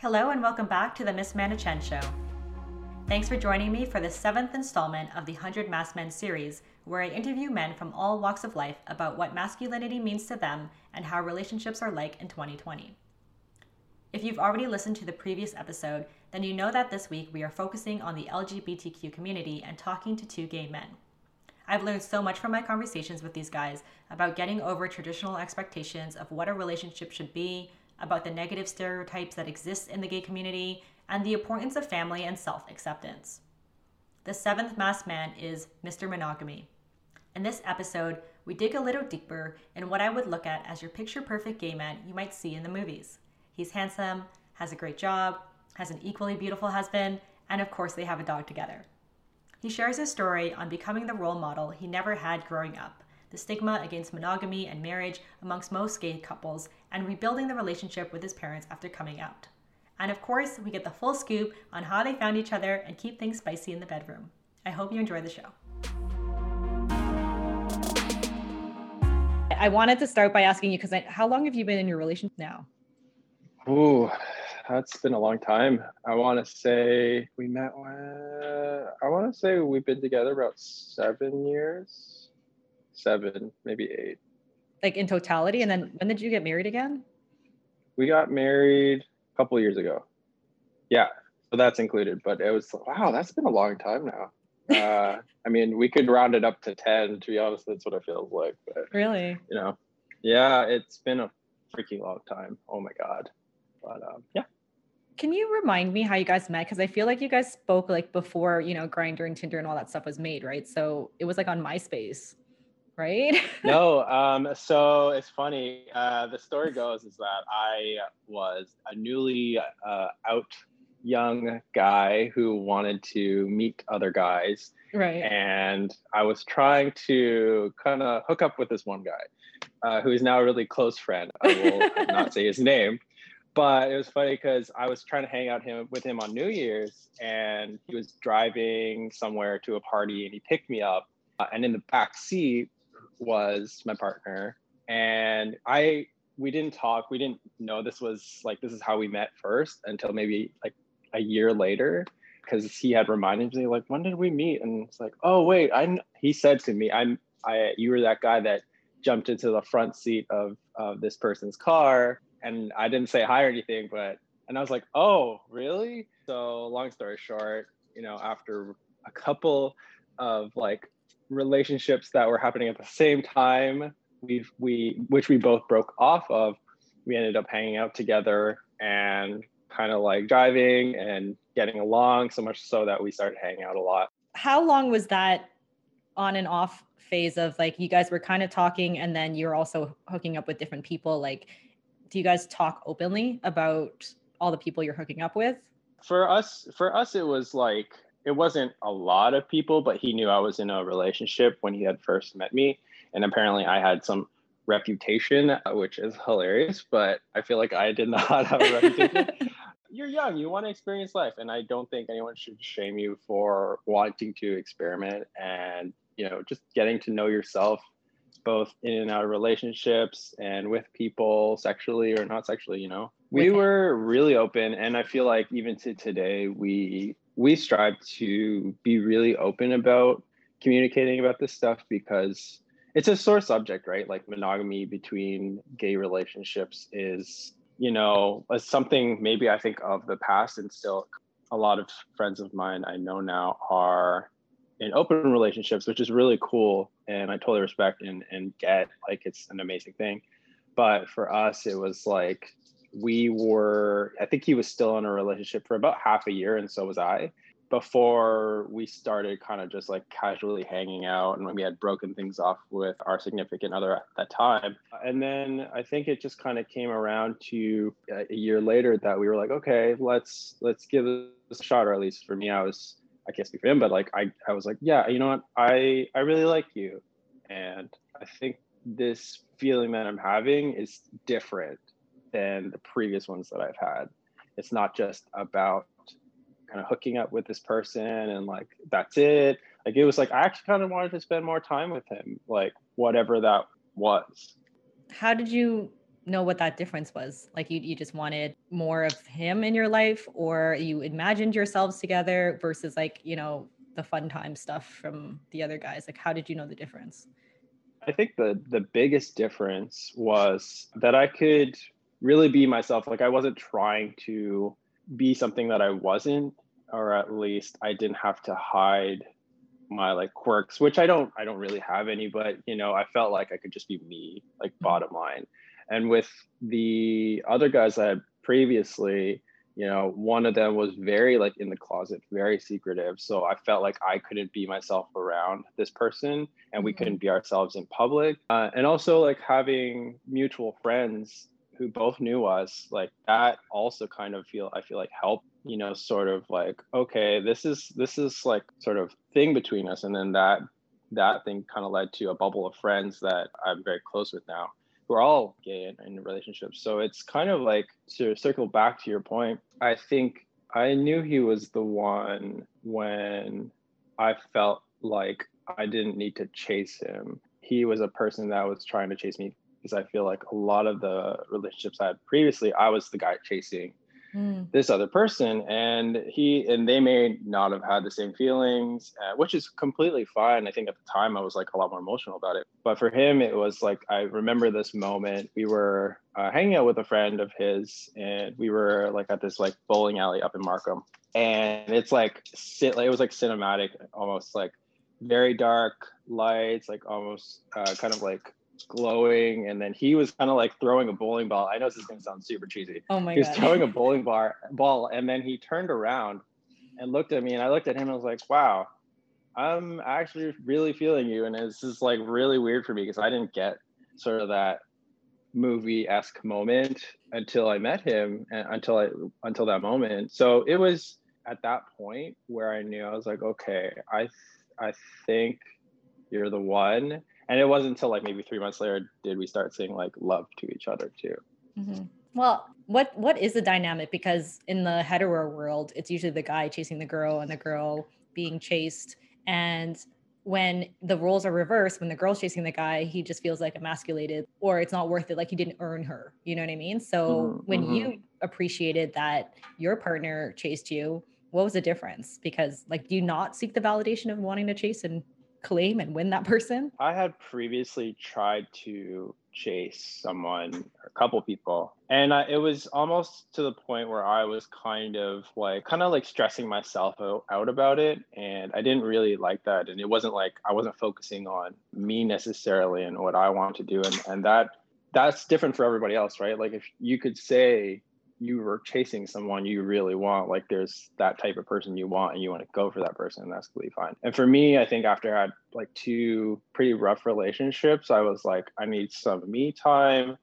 Hello and welcome back to the Miss Mana Chen Show. Thanks for joining me for the seventh installment of the 100 Masked Men series, where I interview men from all walks of life about what masculinity means to them and how relationships are like in 2020. If you've already listened to the previous episode, then you know that this week we are focusing on the LGBTQ community and talking to two gay men. I've learned so much from my conversations with these guys about getting over traditional expectations of what a relationship should be, about the negative stereotypes that exist in the gay community, and the importance of family and self acceptance. The seventh masked man is Mr. Monogamy. In this episode, we dig a little deeper in what I would look at as your picture perfect gay man you might see in the movies. He's handsome, has a great job, has an equally beautiful husband, and of course, they have a dog together. He shares his story on becoming the role model he never had growing up the stigma against monogamy and marriage amongst most gay couples, and rebuilding the relationship with his parents after coming out. And of course, we get the full scoop on how they found each other and keep things spicy in the bedroom. I hope you enjoy the show. I wanted to start by asking you because how long have you been in your relationship now? Oh, that's been a long time. I want to say we met when I want to say we've been together about seven years seven, maybe eight. Like in totality, and then when did you get married again? We got married a couple years ago. Yeah, so that's included. But it was wow, that's been a long time now. Uh, I mean, we could round it up to ten. To be honest, that's what it feels like. But really, you know, yeah, it's been a freaking long time. Oh my god. But um, yeah. Can you remind me how you guys met? Because I feel like you guys spoke like before, you know, Grindr and Tinder and all that stuff was made, right? So it was like on MySpace right? no, um, so it's funny. Uh, the story goes is that I was a newly uh, out young guy who wanted to meet other guys. Right. And I was trying to kind of hook up with this one guy uh, who is now a really close friend. I will not say his name. But it was funny because I was trying to hang out him with him on New Year's, and he was driving somewhere to a party, and he picked me up. Uh, and in the back seat was my partner, and I we didn't talk. We didn't know this was like this is how we met first until maybe like a year later because he had reminded me like when did we meet? And it's like oh wait I he said to me I'm I you were that guy that jumped into the front seat of of this person's car. And I didn't say hi or anything but and I was like oh really? So long story short you know after a couple of like relationships that were happening at the same time we we which we both broke off of we ended up hanging out together and kind of like driving and getting along so much so that we started hanging out a lot. How long was that on and off phase of like you guys were kind of talking and then you're also hooking up with different people? Like do you guys talk openly about all the people you're hooking up with? For us for us it was like it wasn't a lot of people, but he knew I was in a relationship when he had first met me. And apparently I had some reputation, uh, which is hilarious, but I feel like I did not have a reputation. You're young, you want to experience life. And I don't think anyone should shame you for wanting to experiment and, you know, just getting to know yourself both in and out of relationships and with people sexually or not sexually, you know. We were really open and I feel like even to today we we strive to be really open about communicating about this stuff because it's a sore subject, right? Like monogamy between gay relationships is, you know, something maybe I think of the past and still a lot of friends of mine I know now are in open relationships, which is really cool. And I totally respect and, and get like it's an amazing thing. But for us, it was like we were i think he was still in a relationship for about half a year and so was i before we started kind of just like casually hanging out and when we had broken things off with our significant other at that time. And then i think it just kind of came around to uh, a year later that we were like okay let's let's give this a shot or at least for me i was i can't speak for him but like i i was like yeah you know what? I i really like you. And i think this feeling that i'm having is different than the previous ones that I've had. It's not just about kind of hooking up with this person and like that's it. Like it was like I actually kind of wanted to spend more time with him, like whatever that was. How did you know what that difference was? Like you you just wanted more of him in your life or you imagined yourselves together versus like, you know, the fun time stuff from the other guys? Like how did you know the difference? I think the the biggest difference was that I could really be myself. Like I wasn't trying to be something that I wasn't, or at least I didn't have to hide my like quirks, which I don't I don't really have any, but you know, I felt like I could just be me, like mm-hmm. bottom line. And with the other guys I had previously, you know, one of them was very like in the closet, very secretive. So I felt like I couldn't be myself around this person and we mm-hmm. couldn't be ourselves in public. Uh, and also like having mutual friends who both knew us, like that also kind of feel I feel like helped, you know, sort of like, okay, this is this is like sort of thing between us. And then that that thing kind of led to a bubble of friends that I'm very close with now who are all gay and in relationships. So it's kind of like to circle back to your point, I think I knew he was the one when I felt like I didn't need to chase him. He was a person that was trying to chase me because I feel like a lot of the relationships I had previously, I was the guy chasing mm. this other person, and he and they may not have had the same feelings, uh, which is completely fine. I think at the time I was like a lot more emotional about it, but for him, it was like I remember this moment. We were uh, hanging out with a friend of his, and we were like at this like bowling alley up in Markham, and it's like sit like it was like cinematic, almost like very dark lights, like almost uh, kind of like glowing, and then he was kind of like throwing a bowling ball. I know this is gonna sound super cheesy. Oh my he was God. throwing a bowling bar ball, and then he turned around and looked at me, and I looked at him and I was like, "Wow, I'm actually really feeling you." And it's just like really weird for me because I didn't get sort of that movie esque moment until I met him, and until I until that moment. So it was at that point where I knew I was like, okay, I I think you're the one and it wasn't until like maybe three months later did we start saying like love to each other too mm-hmm. well what what is the dynamic because in the hetero world it's usually the guy chasing the girl and the girl being chased and when the roles are reversed when the girl's chasing the guy he just feels like emasculated or it's not worth it like he didn't earn her you know what i mean so mm-hmm. when mm-hmm. you appreciated that your partner chased you what was the difference because like do you not seek the validation of wanting to chase and claim and win that person? I had previously tried to chase someone, a couple people, and I, it was almost to the point where I was kind of like, kind of like stressing myself out about it, and I didn't really like that. And it wasn't like I wasn't focusing on me necessarily and what I want to do, and and that that's different for everybody else, right? Like if you could say you were chasing someone you really want, like there's that type of person you want and you want to go for that person, and that's completely fine. And for me, I think after I had like two pretty rough relationships, I was like, I need some me time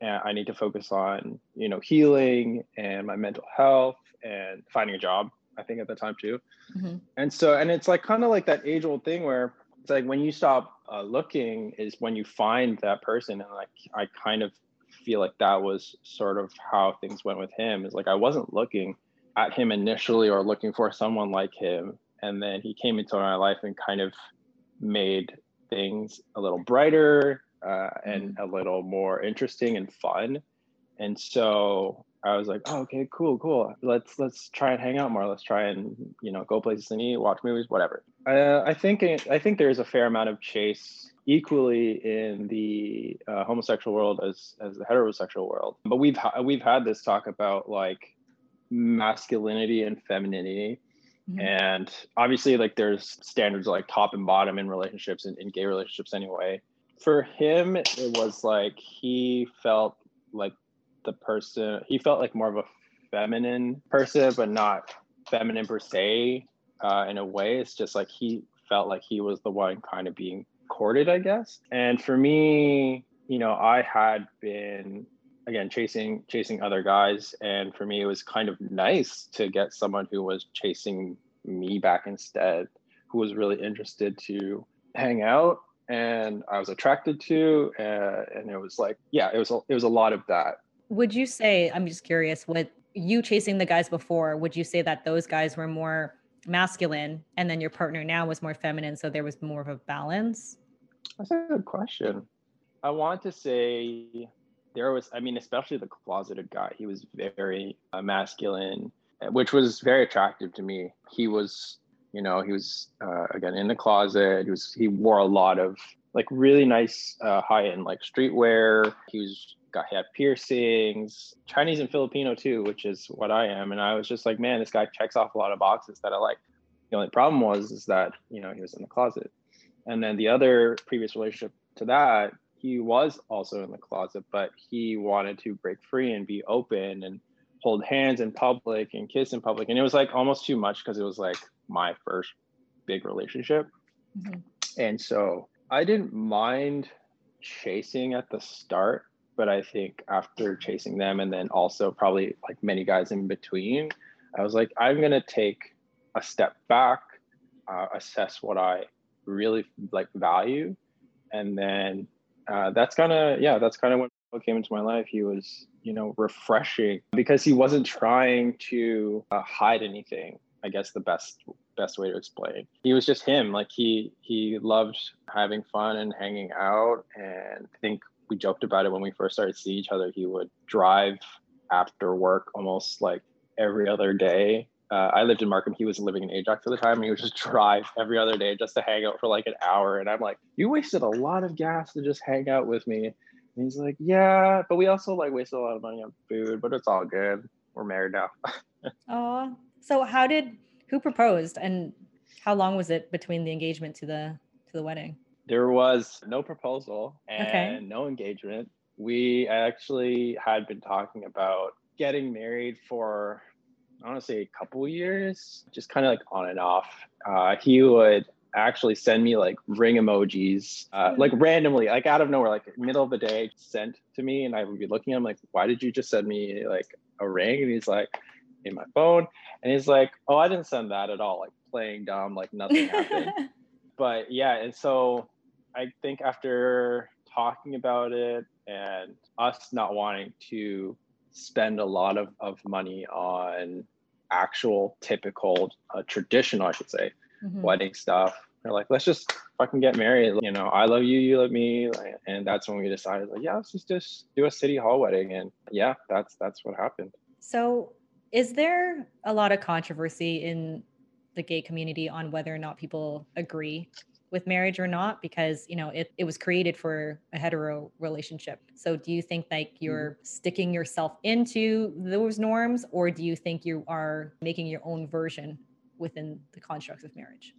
and I need to focus on, you know, healing and my mental health and finding a job, I think at the time too. Mm-hmm. And so, and it's like kind of like that age old thing where it's like when you stop uh, looking is when you find that person. And like, I kind of feel like that was sort of how things went with him is like I wasn't looking at him initially or looking for someone like him. And then he came into my life and kind of made things a little brighter uh, and mm-hmm. a little more interesting and fun. And so I was like, oh, okay, cool, cool. Let's let's try and hang out more. Let's try and you know go places and eat, watch movies, whatever. Uh, I think I think there's a fair amount of chase equally in the uh, homosexual world as as the heterosexual world. But we've ha- we've had this talk about like masculinity and femininity. Mm-hmm. And obviously, like there's standards like top and bottom in relationships and in gay relationships anyway. For him, it was like he felt like the person he felt like more of a feminine person, but not feminine per se. Uh, in a way, it's just like he felt like he was the one kind of being courted, I guess. And for me, you know, I had been again chasing chasing other guys, and for me, it was kind of nice to get someone who was chasing me back instead, who was really interested to hang out and I was attracted to, uh, and it was like, yeah, it was a, it was a lot of that. Would you say? I'm just curious. What you chasing the guys before? Would you say that those guys were more masculine, and then your partner now was more feminine, so there was more of a balance? That's a good question. I want to say there was, I mean, especially the closeted guy, he was very uh, masculine, which was very attractive to me. He was, you know, he was, uh, again, in the closet. He was, he wore a lot of like really nice uh, high end like streetwear. He was he had piercings, Chinese and Filipino too, which is what I am. And I was just like, man, this guy checks off a lot of boxes that I like. The only problem was is that you know he was in the closet, and then the other previous relationship to that, he was also in the closet, but he wanted to break free and be open and hold hands in public and kiss in public, and it was like almost too much because it was like my first big relationship, mm-hmm. and so I didn't mind chasing at the start, but I think after chasing them and then also probably like many guys in between, I was like, I'm gonna take a step back, uh, assess what I really like value, and then uh, that's kind of yeah, that's kind of when what came into my life. He was you know refreshing because he wasn't trying to uh, hide anything. I guess the best best way to explain. He was just him. Like he he loved having fun and hanging out. And I think we joked about it when we first started seeing each other. He would drive after work almost like every other day. Uh, I lived in Markham. He was living in Ajax at the time, and he would just drive every other day just to hang out for like an hour. And I'm like, you wasted a lot of gas to just hang out with me. And he's like, yeah, but we also like wasted a lot of money on food, but it's all good. We're married now. oh, so how did who proposed and how long was it between the engagement to the to the wedding? There was no proposal and okay. no engagement. We actually had been talking about getting married for honestly a couple years, just kind of like on and off. Uh, he would actually send me like ring emojis, uh, like randomly, like out of nowhere, like middle of the day, sent to me, and I would be looking at him like, "Why did you just send me like a ring?" And he's like, in my phone. And he's like, Oh, I didn't send that at all, like playing dumb, like nothing happened. but yeah, and so I think after talking about it and us not wanting to spend a lot of, of money on actual typical uh, traditional i should say mm-hmm. wedding stuff we're like let's just fucking get married you know i love you you love me and that's when we decided like yeah let's just just do a city hall wedding and yeah that's that's what happened so is there a lot of controversy in the gay community on whether or not people agree with marriage or not because you know it, it was created for a hetero relationship so do you think like you're mm-hmm. sticking yourself into those norms or do you think you are making your own version within the constructs of marriage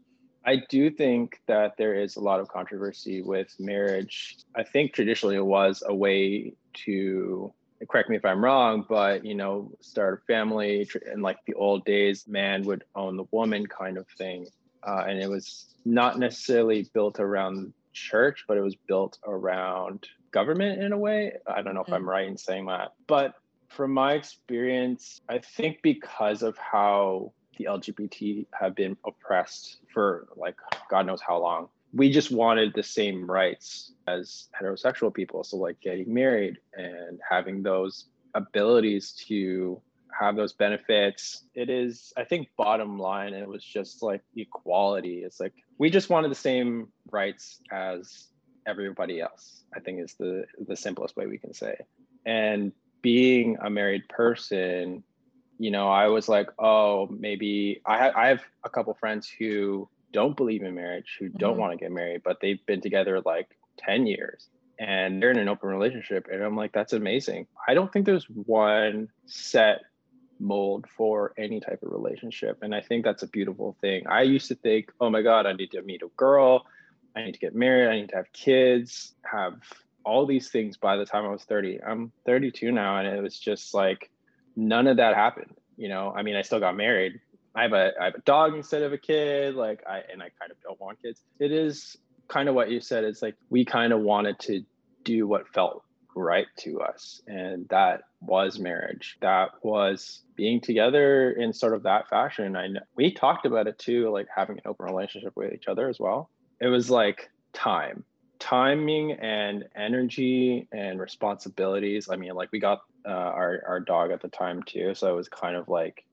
i do think that there is a lot of controversy with marriage i think traditionally it was a way to correct me if I'm wrong, but you know, start a family in like the old days, man would own the woman kind of thing. Uh, and it was not necessarily built around church, but it was built around government in a way. I don't know mm-hmm. if I'm right in saying that. But from my experience, I think because of how the LGBT have been oppressed for like God knows how long, we just wanted the same rights as heterosexual people. So, like getting married and having those abilities to have those benefits. It is, I think, bottom line, it was just like equality. It's like we just wanted the same rights as everybody else. I think is the the simplest way we can say. And being a married person, you know, I was like, oh, maybe I, ha- I have a couple friends who don't believe in marriage, who don't mm-hmm. want to get married, but they've been together like 10 years and they're in an open relationship. And I'm like, that's amazing. I don't think there's one set mold for any type of relationship. And I think that's a beautiful thing. I used to think, oh my God, I need to meet a girl. I need to get married. I need to have kids, have all these things by the time I was 30. I'm 32 now. And it was just like, none of that happened. You know, I mean, I still got married, I have a I have a dog instead of a kid. Like I and I kind of don't want kids. It is kind of what you said. It's like we kind of wanted to do what felt right to us, and that was marriage. That was being together in sort of that fashion. I know we talked about it too, like having an open relationship with each other as well. It was like time timing and energy and responsibilities i mean like we got uh, our our dog at the time too so it was kind of like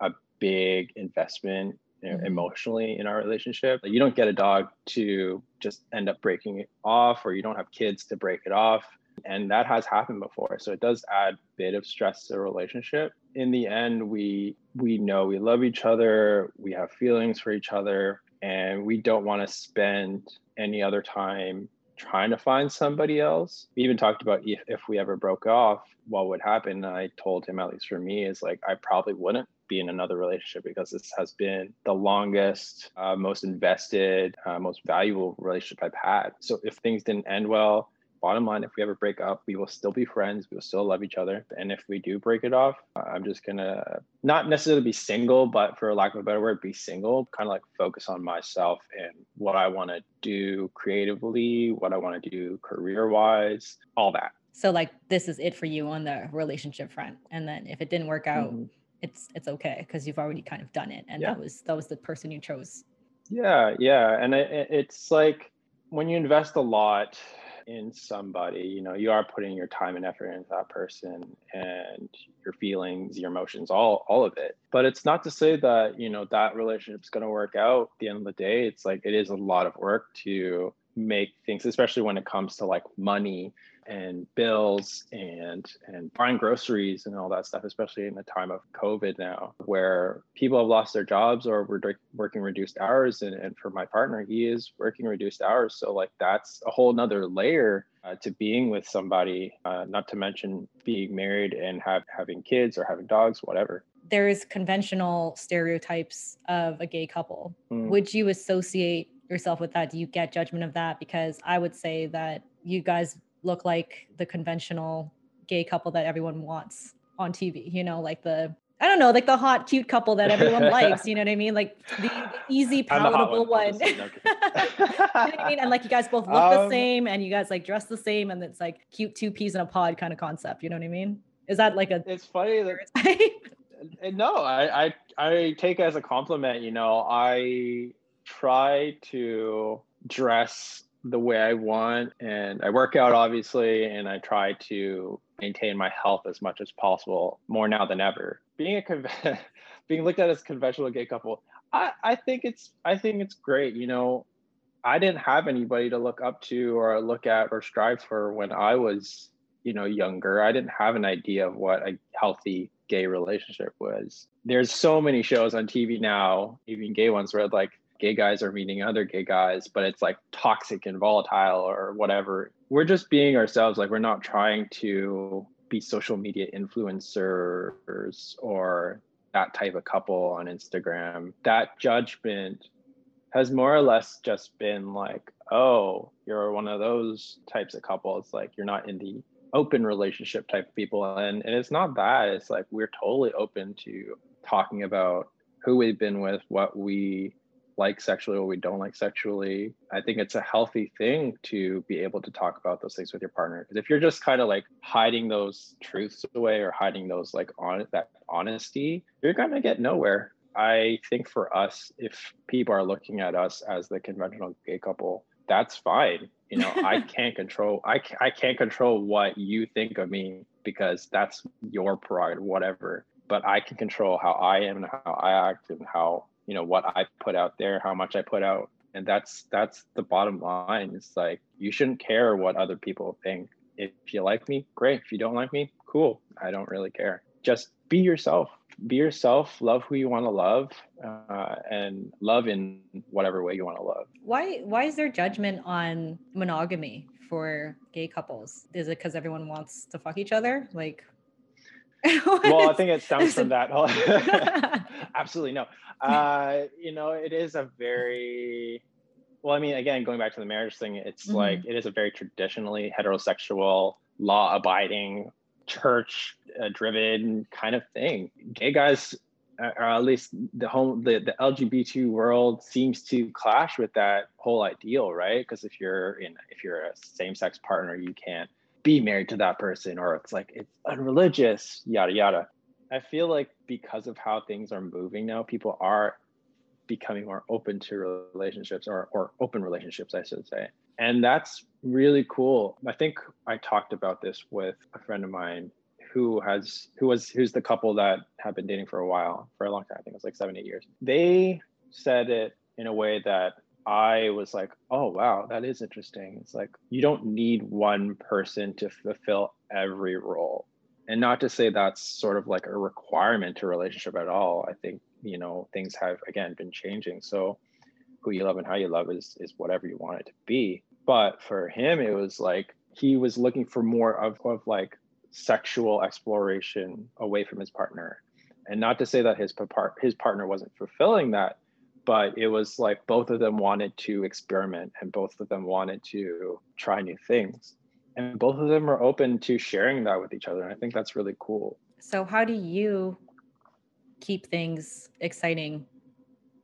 a big investment mm-hmm. emotionally in our relationship. You don't get a dog to just end up breaking it off, or you don't have kids to break it off. And that has happened before. So it does add a bit of stress to a relationship. In the end, we we know we love each other, we have feelings for each other, and we don't want to spend any other time trying to find somebody else. We even talked about if, if we ever broke off, what would happen. And I told him, at least for me, is like I probably wouldn't be in another relationship because this has been the longest, uh, most invested, uh, most valuable relationship I've had. So if things didn't end well, bottom line, if we ever break up, we will still be friends. We will still love each other. And if we do break it off, I'm just gonna not necessarily be single, but for lack of a better word, be single, kind of like focus on myself and what I want to do creatively, what I want to do career wise, all that. So like this is it for you on the relationship front. And then if it didn't work out, mm-hmm. it's it's okay because you've already kind of done it. And yeah. that was that was the person you chose. Yeah, yeah. And it, it's like when you invest a lot in somebody you know you are putting your time and effort into that person and your feelings your emotions all all of it. But it's not to say that you know that relationship's going to work out at the end of the day. It's like it is a lot of work to make things especially when it comes to like money and bills and and buying groceries and all that stuff especially in the time of covid now where people have lost their jobs or we're working reduced hours. And, and for my partner he is working reduced hours. So like that's a whole nother layer uh, to being with somebody uh, not to mention being married and have having kids or having dogs whatever. There's conventional stereotypes of a gay couple. Mm. would you associate yourself with that? Do you get judgment of that? Because i would say that you guys look like the conventional gay couple that everyone wants on TV, you know, like the I don't know, like the hot, cute couple that everyone likes. You know what I mean? Like the, the easy, palatable one. one. you know I mean? And like you guys both look um, the same, and you guys like dress the same, and it's like cute two peas in a pod kind of concept. You know what I mean? Is that like a? It's funny that. no, I, I I take as a compliment. You know, I try to dress the way I want. And I work out, obviously, and I try to maintain my health as much as possible more now than ever. Being a con- being looked at as a conventional gay couple, I, I think it's I think it's great. You know, I didn't have anybody to look up to or look at or strive for when I was, you know, younger. I didn't have an idea of what a healthy gay relationship was. There's so many shows on TV now, even gay ones, where like gay guys are meeting other gay guys, but it's like toxic and volatile or whatever. We're just being ourselves. Like we're not trying to be social media influencers or that type of couple on Instagram. That judgment has more or less just been like, oh, you're one of those types of couples. Like you're not in the open relationship type of people. And, and it's not that. It's like we're totally open to talking about who we've been with, what we like sexually or we don't like sexually. I think it's a healthy thing to be able to talk about those things with your partner. Because if you're just kind of like hiding those truths away or hiding those like on that honesty, you're gonna get nowhere. I think for us, if people are looking at us as the conventional gay couple, that's fine. You know, I can't control I I can't control what you think of me because that's your prerogative, whatever. But I can control how I am and how I act and how you know what i put out there how much i put out. And that's that's the bottom line. It's like you shouldn't care what other people think. If you like me great. If you don't like me cool. I don't really care. Just be yourself. Be yourself. Love who you want to love uh, and love in whatever way you want to love. Why why is there judgment on monogamy for gay couples? Is it because everyone wants to fuck each other? Like well, I think it stems from that. Absolutely no. Uh, you know, it is a very well. I mean, again, going back to the marriage thing, it's mm-hmm. like it is a very traditionally heterosexual, law-abiding, church-driven kind of thing. Gay guys, uh, or at least the home, the the LGBT world seems to clash with that whole ideal, right? Because if you're in, if you're a same-sex partner, you can't be married to that person or it's like it's unreligious yada yada i feel like because of how things are moving now people are becoming more open to relationships or, or open relationships i should say and that's really cool i think i talked about this with a friend of mine who has who was who's the couple that have been dating for a while for a long time i think it was like seven eight years they said it in a way that I was like, oh, wow, that is interesting. It's like you don't need one person to fulfill every role. And not to say that's sort of like a requirement to relationship at all. I think, you know, things have, again, been changing. So who you love and how you love is, is whatever you want it to be. But for him, it was like he was looking for more of, of like sexual exploration away from his partner. And not to say that his, his partner wasn't fulfilling that, but it was like both of them wanted to experiment and both of them wanted to try new things and both of them are open to sharing that with each other and i think that's really cool so how do you keep things exciting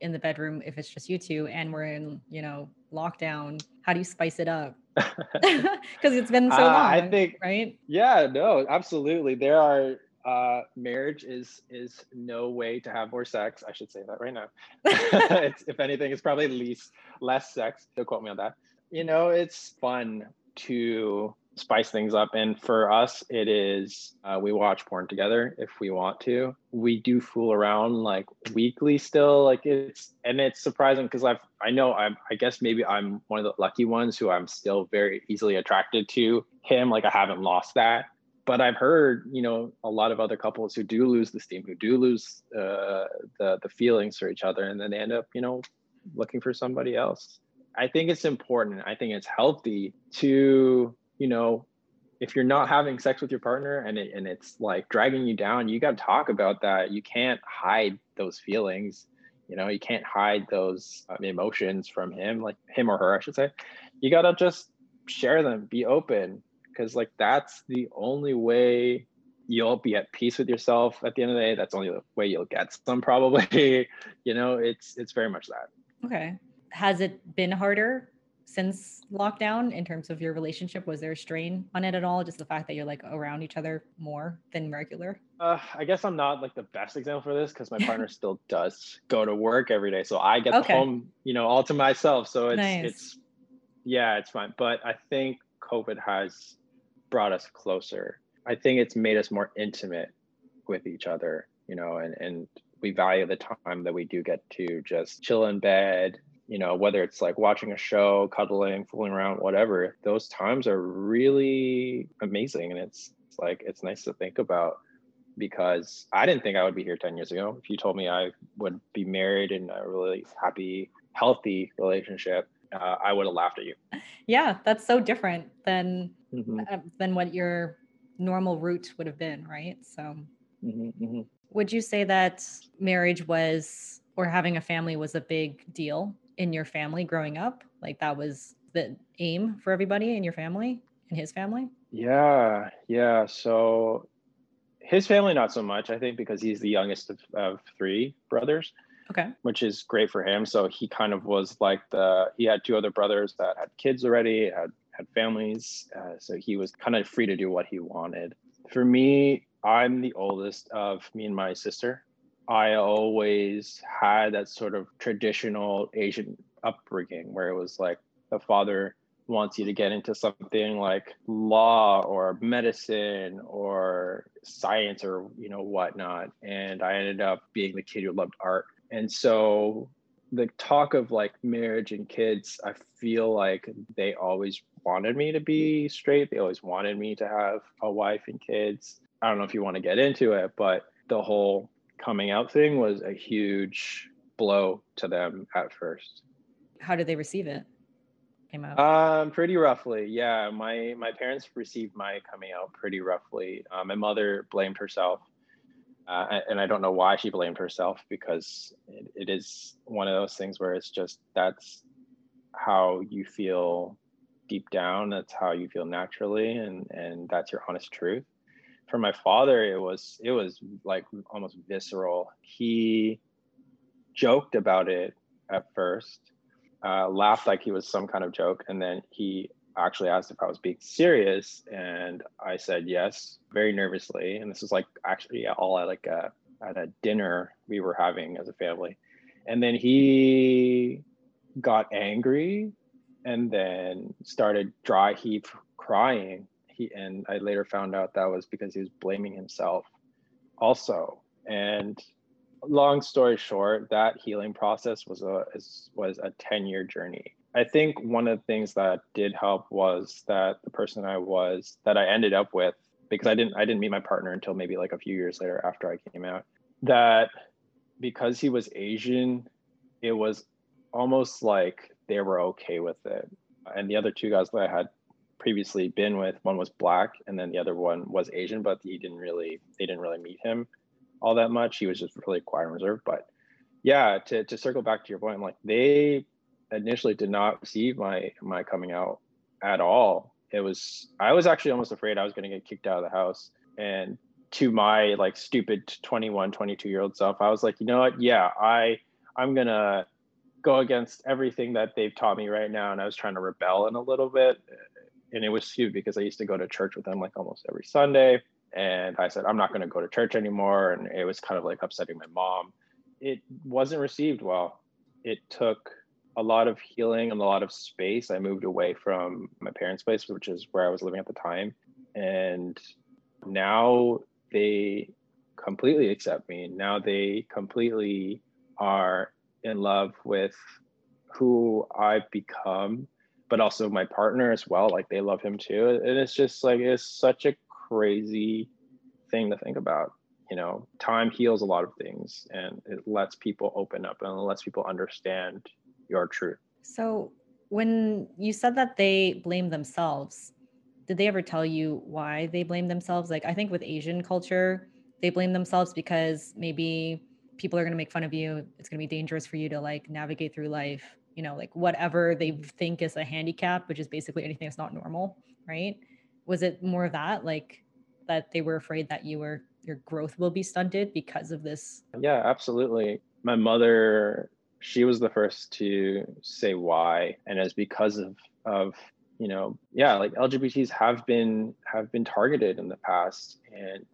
in the bedroom if it's just you two and we're in you know lockdown how do you spice it up because it's been so long uh, i think right yeah no absolutely there are uh, marriage is is no way to have more sex. I should say that right now. it's, if anything, it's probably least less sex. Don't quote me on that. You know, it's fun to spice things up, and for us, it is uh, we watch porn together if we want to. We do fool around like weekly still. Like it's and it's surprising because I've I know I'm I guess maybe I'm one of the lucky ones who I'm still very easily attracted to him. Like I haven't lost that but I've heard, you know, a lot of other couples who do lose the steam, who do lose uh, the the feelings for each other, and then they end up, you know, looking for somebody else. I think it's important. I think it's healthy to, you know, if you're not having sex with your partner and it, and it's like dragging you down, you got to talk about that. You can't hide those feelings. You know, you can't hide those um, emotions from him, like him or her, I should say. You got to just share them, be open, because like that's the only way you'll be at peace with yourself at the end of the day that's only the only way you'll get some probably you know it's it's very much that okay has it been harder since lockdown in terms of your relationship was there a strain on it at all just the fact that you're like around each other more than regular uh, i guess i'm not like the best example for this because my partner still does go to work every day so i get okay. home you know all to myself so it's nice. it's yeah it's fine but i think covid has brought us closer. I think it's made us more intimate with each other, you know, and, and we value the time that we do get to just chill in bed, you know, whether it's like watching a show, cuddling, fooling around, whatever, those times are really amazing. And it's, it's like, it's nice to think about because I didn't think I would be here 10 years ago. If you told me I would be married in a really happy, healthy relationship, uh, I would have laughed at you. Yeah, that's so different than mm-hmm. uh, than what your normal route would have been, right? So, mm-hmm, mm-hmm. would you say that marriage was or having a family was a big deal in your family growing up? Like that was the aim for everybody in your family, in his family? Yeah, yeah. So his family, not so much. I think because he's the youngest of, of three brothers. Okay. Which is great for him. So he kind of was like the he had two other brothers that had kids already, had had families. Uh, so he was kind of free to do what he wanted. For me, I'm the oldest of me and my sister. I always had that sort of traditional Asian upbringing where it was like the father wants you to get into something like law or medicine or science or you know whatnot. And i ended up being the kid who loved art. And so the talk of like marriage and kids i feel like they always wanted me to be straight. They always wanted me to have a wife and kids. I don't know if you want to get into it but the whole coming out thing was a huge blow to them at first. How did they receive it? Came out? Um pretty roughly yeah. My my parents received my coming out pretty roughly. Uh, my mother blamed herself uh, and I don't know why she blamed herself because it, it is one of those things where it's just that's how you feel deep down. That's how you feel naturally, and and that's your honest truth. For my father, it was it was like almost visceral. He joked about it at first, uh, laughed like he was some kind of joke, and then he actually asked if I was being serious, and I said yes, very nervously. And this was like actually all at like a at a dinner we were having as a family, and then he got angry, and then started dry heap crying. He and I later found out that was because he was blaming himself, also, and long story short, that healing process was a was a 10 year journey. I think one of the things that did help was that the person I was that I ended up with because I didn't I didn't meet my partner until maybe like a few years later after I came out that because he was Asian it was almost like they were okay with it and the other two guys that I had previously been with. One was black and then the other one was Asian but he didn't really they didn't really meet him all that much. He was just really quiet and reserved. But yeah to, to circle back to your point like they initially did not receive my my coming out at all. It was i was actually almost afraid i was going to get kicked out of the house. And to my like stupid 21 22 year old self i was like you know what? Yeah i i'm going to go against everything that they've taught me right now. And i was trying to rebel in a little bit and it was cute because i used to go to church with them like almost every sunday and i said i'm not going to go to church anymore and it was kind of like upsetting my mom it wasn't received well it took a lot of healing and a lot of space. I moved away from my parents' place, which is where I was living at the time. And now they completely accept me. Now they completely are in love with who I've become, but also my partner as well. Like they love him too. And it's just like, it's such a crazy thing to think about. You know, time heals a lot of things and it lets people open up and lets people understand your truth. So, when you said that they blame themselves, did they ever tell you why they blame themselves? Like, I think with Asian culture, they blame themselves because maybe people are going to make fun of you. It's going to be dangerous for you to like navigate through life, you know, like whatever they think is a handicap, which is basically anything that's not normal, right? Was it more of that, like that they were afraid that you were your growth will be stunted because of this? Yeah, absolutely. My mother she was the first to say why and it's because of of you know yeah like lgbts have been have been targeted in the past and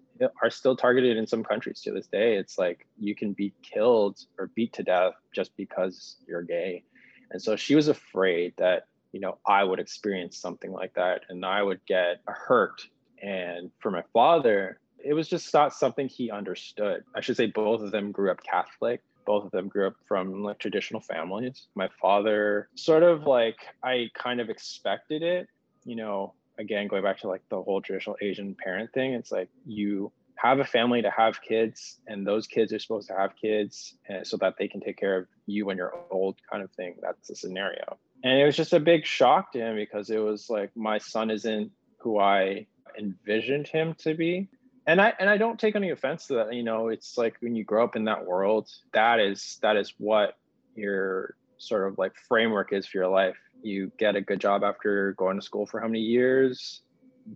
are still targeted in some countries to this day it's like you can be killed or beat to death just because you're gay and so she was afraid that you know i would experience something like that and i would get hurt. And for my father it was just not something he understood. I should say both of them grew up catholic. Both of them grew up from like traditional families. My father sort of like I kind of expected it, you know, again going back to like the whole traditional Asian parent thing, it's like you have a family to have kids and those kids are supposed to have kids eh, so that they can take care of you when you're old kind of thing. That's the scenario. And it was just a big shock to him because it was like my son isn't who I envisioned him to be and I and I don't take any offense to that. You know, it's like when you grow up in that world, that is that is what your sort of like framework is for your life. You get a good job after going to school for how many years,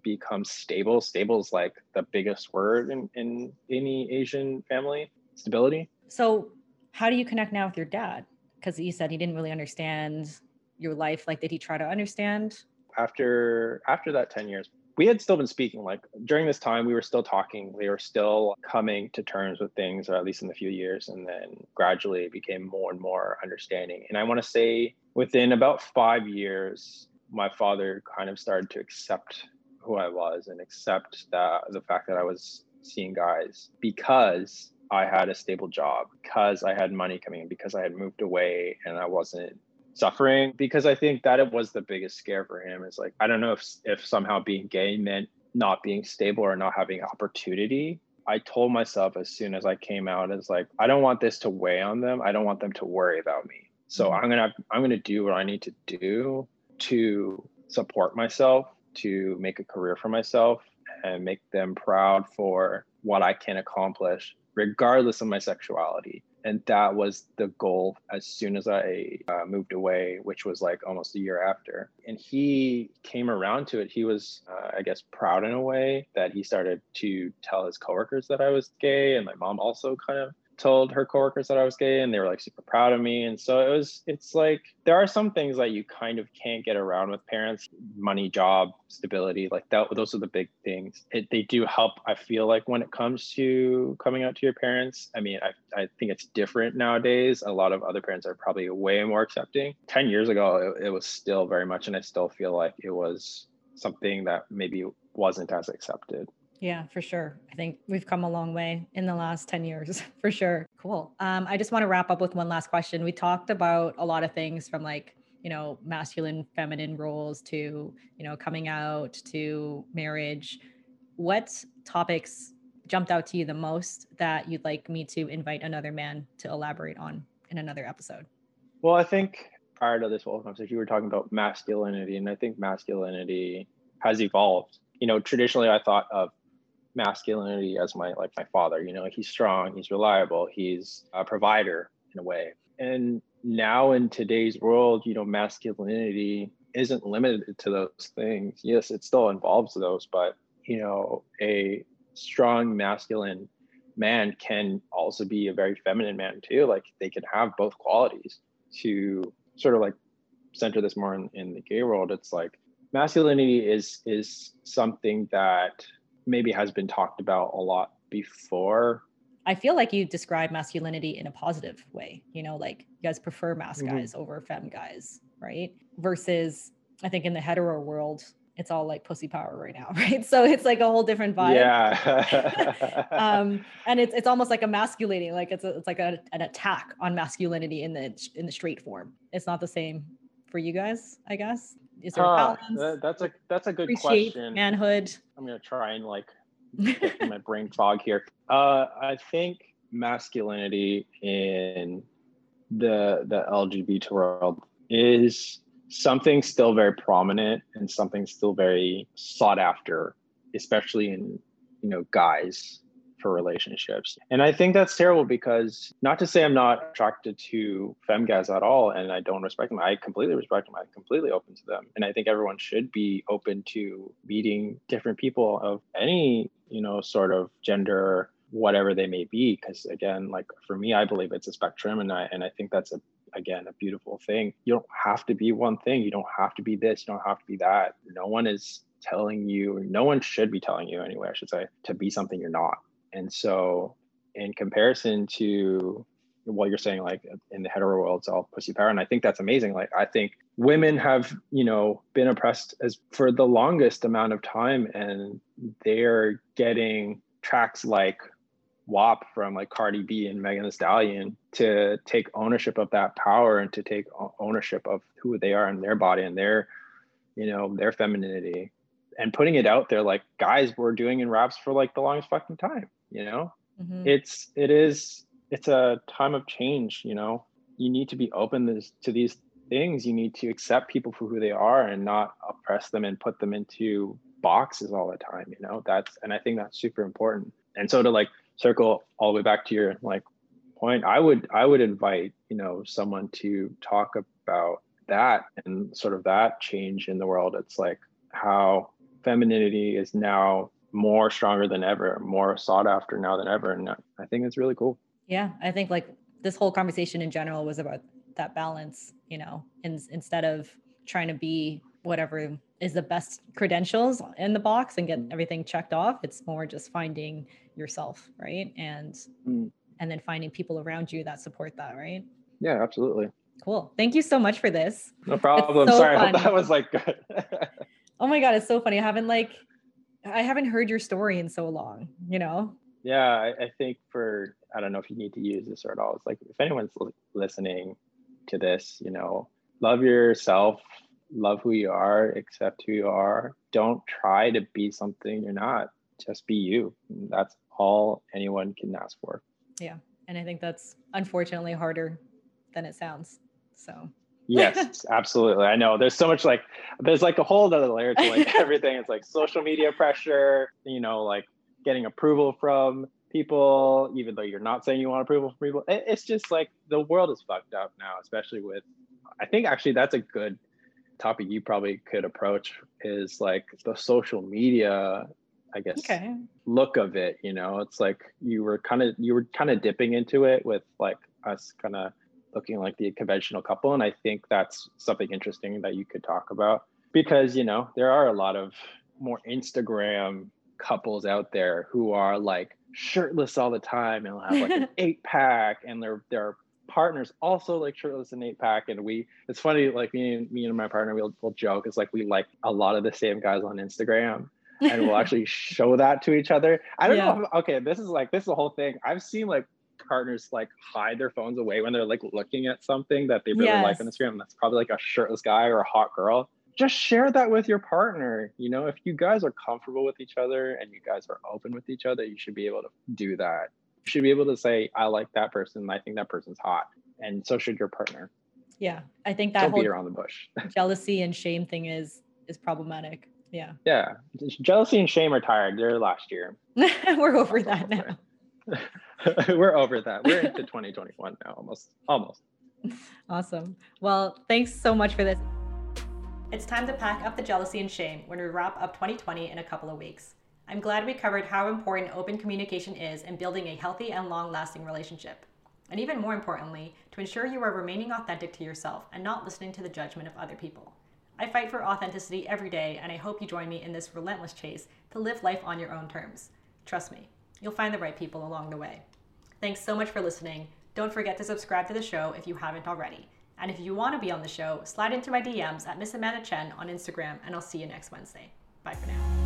become stable. Stable is like the biggest word in, in any Asian family. Stability. So how do you connect now with your dad? Because you said he didn't really understand your life. Like, did he try to understand? After after that 10 years, we had still been speaking like during this time we were still talking we were still coming to terms with things or at least in the few years and then gradually it became more and more understanding and i want to say within about five years my father kind of started to accept who i was and accept that the fact that i was seeing guys because i had a stable job because i had money coming in because i had moved away and i wasn't suffering because I think that it was the biggest scare for him. Is like I don't know if if somehow being gay meant not being stable or not having opportunity. I told myself as soon as I came out is like I don't want this to weigh on them. I don't want them to worry about me. So mm-hmm. I'm gonna I'm gonna do what I need to do to support myself, to make a career for myself, and make them proud for what I can accomplish, regardless of my sexuality and that was the goal as soon as I uh, moved away, which was like almost a year after. And he came around to it. He was, uh, I guess, proud in a way that he started to tell his coworkers that I was gay, and my mom also kind of told her coworkers that I was gay and they were like super proud of me. And so it was, it's like, there are some things that you kind of can't get around with parents money, job, stability, like that, those are the big things. It, they do help, I feel like, when it comes to coming out to your parents. I mean, I, I think it's different nowadays. A lot of other parents are probably way more accepting. 10 years ago, it, it was still very much, and I still feel like it was something that maybe wasn't as accepted. Yeah, for sure. I think we've come a long way in the last 10 years, for sure. Cool. Um, I just want to wrap up with one last question. We talked about a lot of things from like, you know, masculine, feminine roles to, you know, coming out to marriage. What topics jumped out to you the most that you'd like me to invite another man to elaborate on in another episode? Well, I think prior to this whole conversation, you were talking about masculinity, and I think masculinity has evolved. You know, traditionally I thought of masculinity as my like my father. You know, he's strong, he's reliable, he's a provider in a way. And now in today's world, you know, masculinity isn't limited to those things. Yes, it still involves those, but you know, a strong masculine man can also be a very feminine man too. Like they can have both qualities to sort of like center this more in, in the gay world. It's like masculinity is is something that maybe has been talked about a lot before. I feel like you describe masculinity in a positive way. You know, like you guys prefer mass mm-hmm. guys over fem guys, right? Versus I think in the hetero world, it's all like pussy power right now, right? So it's like a whole different vibe. Yeah. um, and it's it's almost like emasculating, like it's a, it's like a, an attack on masculinity in the in the straight form. It's not the same for you guys, I guess. Is there uh, balance? That's a that's a good Appreciate question. Manhood. I'm gonna try and like my brain fog here. Uh, I think masculinity in the the LGBT world is something still very prominent and something still very sought after, especially in you know guys for relationships. And I think that's terrible because not to say I'm not attracted to fem guys at all and I don't respect them. I completely respect them. I'm completely open to them. And I think everyone should be open to meeting different people of any, you know, sort of gender whatever they may be because again like for me i believe it's a spectrum and i and i think that's a again a beautiful thing you don't have to be one thing you don't have to be this you don't have to be that no one is telling you no one should be telling you anyway i should say to be something you're not and so in comparison to what you're saying like in the hetero world it's all pussy power. And i think that's amazing. Like i think women have you know been oppressed as for the longest amount of time and they're getting tracks like WAP from like Cardi B and Megan Thee Stallion to take ownership of that power and to take ownership of who they are in their body and their, you know, their femininity and putting it out there like guys were doing in raps for like the longest fucking time, you know? Mm-hmm. It's it is it's a time of change, you know. You need to be open this, to these things. You need to accept people for who they are and not oppress them and put them into boxes all the time, you know. That's and I think that's super important. And so to like circle all the way back to your like point i would i would invite you know someone to talk about that and sort of that change in the world it's like how femininity is now more stronger than ever more sought after now than ever and i think it's really cool. Yeah i think like this whole conversation in general was about that balance you know in, instead of trying to be whatever is the best credentials in the box and get everything checked off it's more just finding yourself right? And mm. and then finding people around you that support that right? Yeah absolutely. Cool. Thank you so much for this. No problem. so sorry that was like good. Oh my god it's so funny i haven't like i haven't heard your story in so long you know yeah I, I think for i don't know if you need to use this or at all it's like if anyone's listening to this you know love yourself love who you are, accept who you are. Don't try to be something you're not. Just be you. That's all anyone can ask for. Yeah. And I think that's unfortunately harder than it sounds. So yes, absolutely. I know there's so much like there's like a whole other layer to like everything. It's like social media pressure, you know, like getting approval from people, even though you're not saying you want approval from people. It's just like the world is fucked up now, especially with I think actually that's a good topic you probably could approach is like the social media i guess okay. look of it you know it's like you were kind of you were kind of dipping into it with like us kind of looking like the conventional couple and i think that's something interesting that you could talk about because you know there are a lot of more instagram couples out there who are like shirtless all the time and have like an eight pack and they're they're partners also like shirtless and eight pack and we it's funny like me and me and my partner we'll, we'll joke it's like we like a lot of the same guys on instagram and we'll actually show that to each other. I don't yeah. know. If, okay, this is like this is the whole thing. I've seen like partners like hide their phones away when they're like looking at something that they really yes. like on Instagram. That's probably like a shirtless guy or a hot girl. Just share that with your partner. You know, if you guys are comfortable with each other and you guys are open with each other, you should be able to do that. You should be able to say, I like that person. I think that person's hot. And so should your partner. Yeah. I think that Don't whole beat around the bush. jealousy and shame thing is is problematic. Yeah. Yeah. Jealousy and shame are tired. They're last year. We're over that now. We're over that. We're into 2021 now, almost. Almost. Awesome. Well, thanks so much for this. It's time to pack up the jealousy and shame when we wrap up 2020 in a couple of weeks. I'm glad we covered how important open communication is in building a healthy and long lasting relationship. And even more importantly, to ensure you are remaining authentic to yourself and not listening to the judgment of other people. I fight for authenticity every day, and I hope you join me in this relentless chase to live life on your own terms. Trust me, you'll find the right people along the way. Thanks so much for listening. Don't forget to subscribe to the show if you haven't already. And if you want to be on the show, slide into my DMs at Miss Amanda Chen on Instagram, and I'll see you next Wednesday. Bye for now.